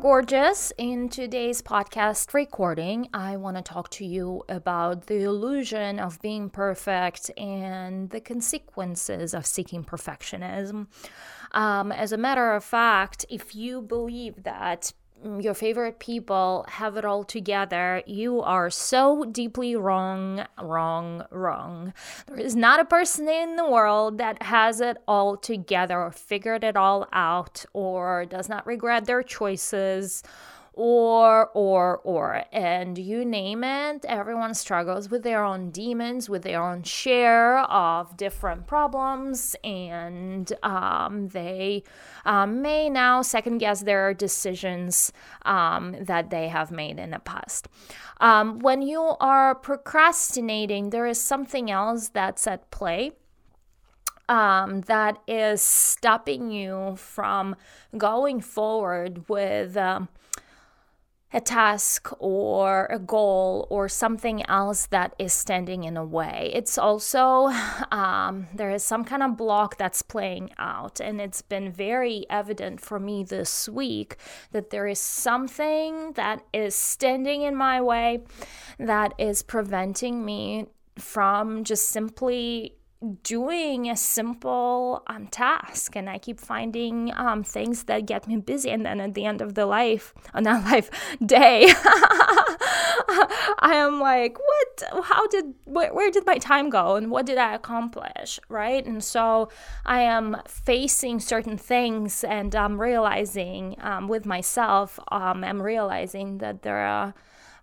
gorgeous. In today's podcast recording, I want to talk to you about the illusion of being perfect and the consequences of seeking perfectionism. Um, as a matter of fact, if you believe that Mm, your favorite people have it all together, you are so deeply wrong, wrong, wrong. There is not a person in the world that has it all together or figured it all out or does not regret their choices or, or, or, and you name it, everyone struggles with their own demons, with their own share of different problems, and um, they um, may now second guess their decisions um, that they have made in the past. Um, when you are procrastinating, there is something else that's at play. Um, that is stopping you from going forward with um, a task or a goal or something else that is standing in a way. It's also, um, there is some kind of block that's playing out. And it's been very evident for me this week that there is something that is standing in my way that is preventing me from just simply doing a simple um, task and i keep finding um, things that get me busy and then at the end of the life on uh, that life day i am like what? How did where, where did my time go and what did i accomplish? Right? And so i am facing certain things and i'm realizing um, with myself um, i'm realizing that there are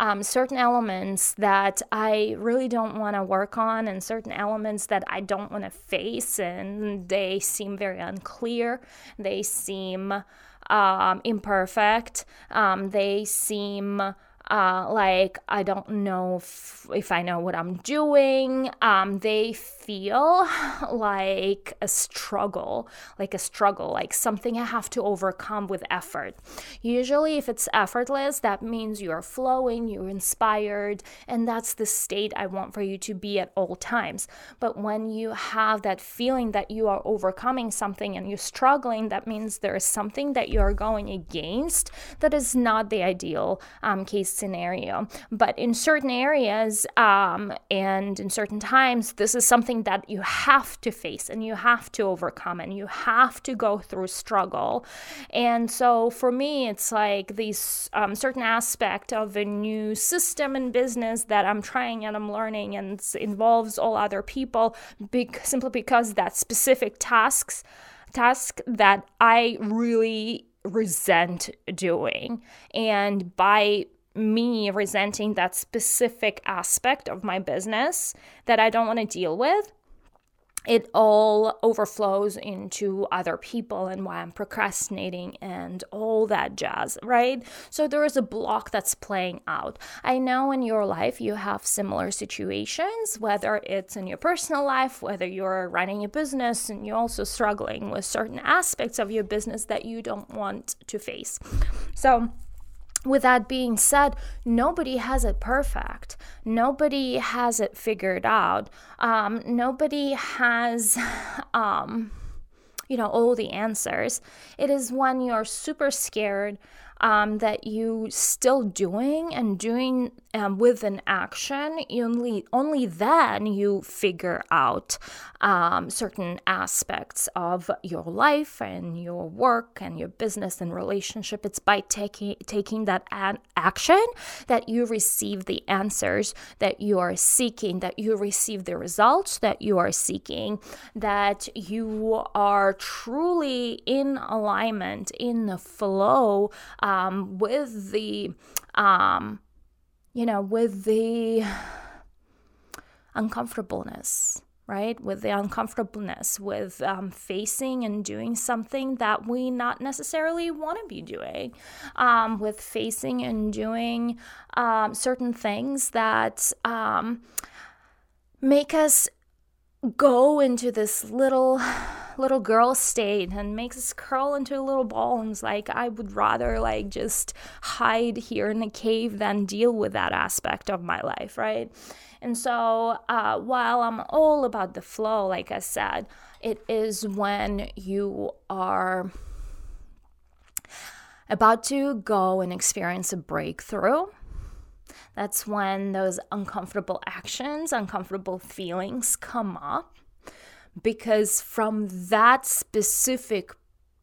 um, certain elements that I really don't want to work on, and certain elements that I don't want to face, and they seem very unclear. They seem um, imperfect. Um, they seem uh, like I don't know if, if, I know what I'm doing. Um, they feel like a struggle, like a struggle, like something I have to overcome with effort. Usually, if it's effortless, that means you're flowing, you're inspired, and that's the state I want for you to be at all times. But when you have that feeling that you are overcoming something and you're struggling, that means there is something that you're going against that is not the ideal um, case scenario. But in certain areas um, and in certain times, this is something that you have to face and you have to overcome and you have to go through struggle. And so for me, it's like these um, certain aspect of a new system in business that I'm trying and I'm learning and involves all other people simply because that specific tasks task that I really resent doing. And by me resenting that specific aspect of my business that I don't want to deal with, it all overflows into other people and why I'm procrastinating and all that jazz, right? So there is a block that's playing out. I know in your life you have similar situations, whether it's in your personal life, whether you're running a business and you're also struggling with certain aspects of your business that you don't want to face. So, with that being said, nobody has it perfect. Nobody has it figured out. Um, nobody has, um, you know, all the answers. It is when you're super scared um, that you still doing and doing um, with an action, only only then you figure out um, certain aspects of your life and your work and your business and relationship. It's by taking taking that ad- action that you receive the answers that you are seeking, that you receive the results that you are seeking, that you are truly in alignment, in the flow um, with the um, you know, with the uncomfortableness, right? With the uncomfortableness, with um, facing and doing something that we not necessarily want to be doing, um, with facing and doing um, certain things that um, make us go into this little little girl state and makes us curl into a little ball and it's like i would rather like just hide here in a cave than deal with that aspect of my life right and so uh, while i'm all about the flow like i said it is when you are about to go and experience a breakthrough. That's when those uncomfortable actions, uncomfortable feelings come up. Because from that specific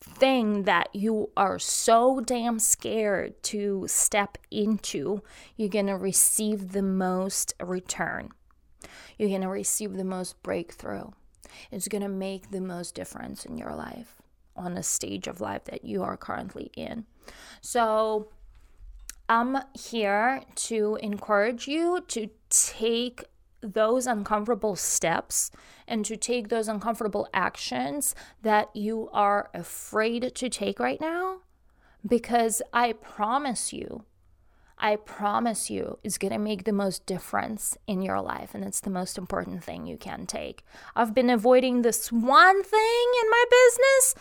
thing that you are so damn scared to step into, you're going to receive the most return. You're going to receive the most breakthrough. It's going to make the most difference in your life on the stage of life that you are currently in. So, I'm here to encourage you to take those uncomfortable steps and to take those uncomfortable actions that you are afraid to take right now. Because I promise you, I promise you, it's going to make the most difference in your life. And it's the most important thing you can take. I've been avoiding this one thing in my business,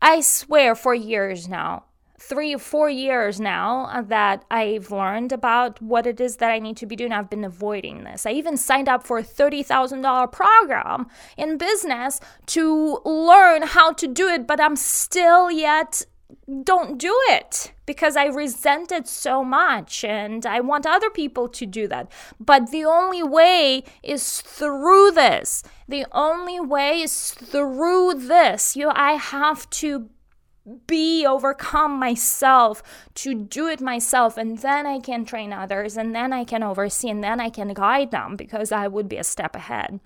I swear, for years now three or four years now uh, that I've learned about what it is that I need to be doing. I've been avoiding this. I even signed up for a $30,000 program in business to learn how to do it, but I'm still yet don't do it because I resent it so much and I want other people to do that. But the only way is through this. The only way is through this. You I have to be overcome myself to do it myself and then i can train others and then i can oversee and then i can guide them because i would be a step ahead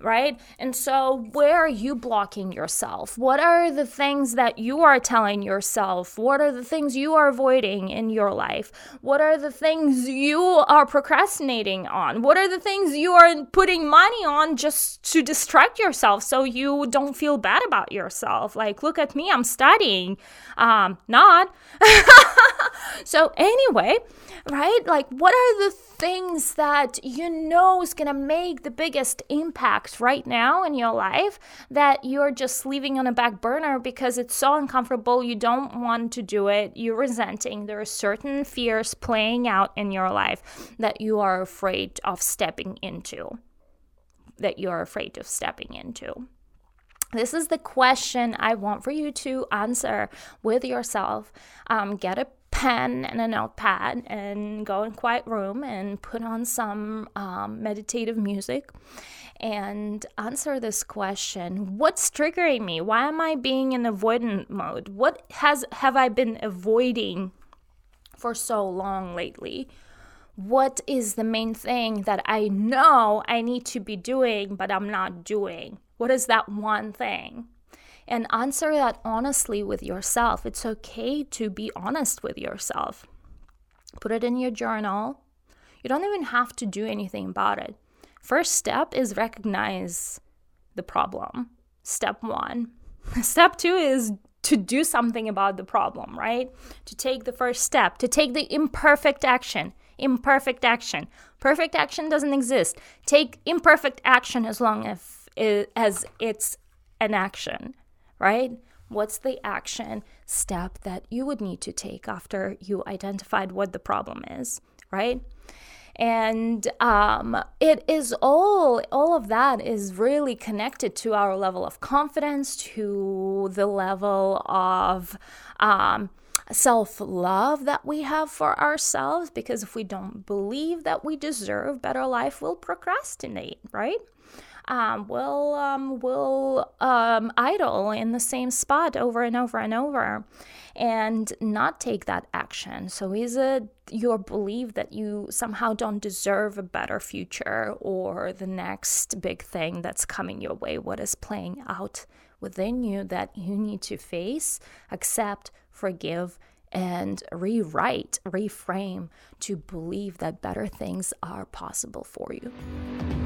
right? And so where are you blocking yourself? What are the things that you are telling yourself? What are the things you are avoiding in your life? What are the things you are procrastinating on? What are the things you are putting money on just to distract yourself so you don't feel bad about yourself? Like look at me i'm studying um, not. so, anyway, right? Like, what are the things that you know is going to make the biggest impact right now in your life that you're just leaving on a back burner because it's so uncomfortable? You don't want to do it. You're resenting. There are certain fears playing out in your life that you are afraid of stepping into. That you're afraid of stepping into. This is the question I want for you to answer with yourself. Um, get a pen and a notepad and go in quiet room and put on some um, meditative music and answer this question. What's triggering me? Why am i being in avoidant mode? What has have i been avoiding for so long lately? What is the main thing that i know i need to be doing but i'm not doing what is that one thing? And answer that honestly with yourself. It's okay to be honest with yourself. Put it in your journal. You don't even have to do anything about it. First step is recognize the problem. Step one. Step two is to do something about the problem, right? To take the first step, to take the imperfect action. Imperfect action. Perfect action doesn't exist. Take imperfect action as long as as it's an action, right? What's the action step that you would need to take after you identified what the problem is, right? and um, it is all all of that is really connected to our level of confidence to the level of um, self-love that we have for ourselves because if we don't believe that we deserve better life we'll procrastinate right um, will um, will um, idle in the same spot over and over and over and not take that action. So is it your belief that you somehow don't deserve a better future or the next big thing that's coming your way? What is playing out within you that you need to face, accept, forgive, and rewrite, reframe to believe that better things are possible for you.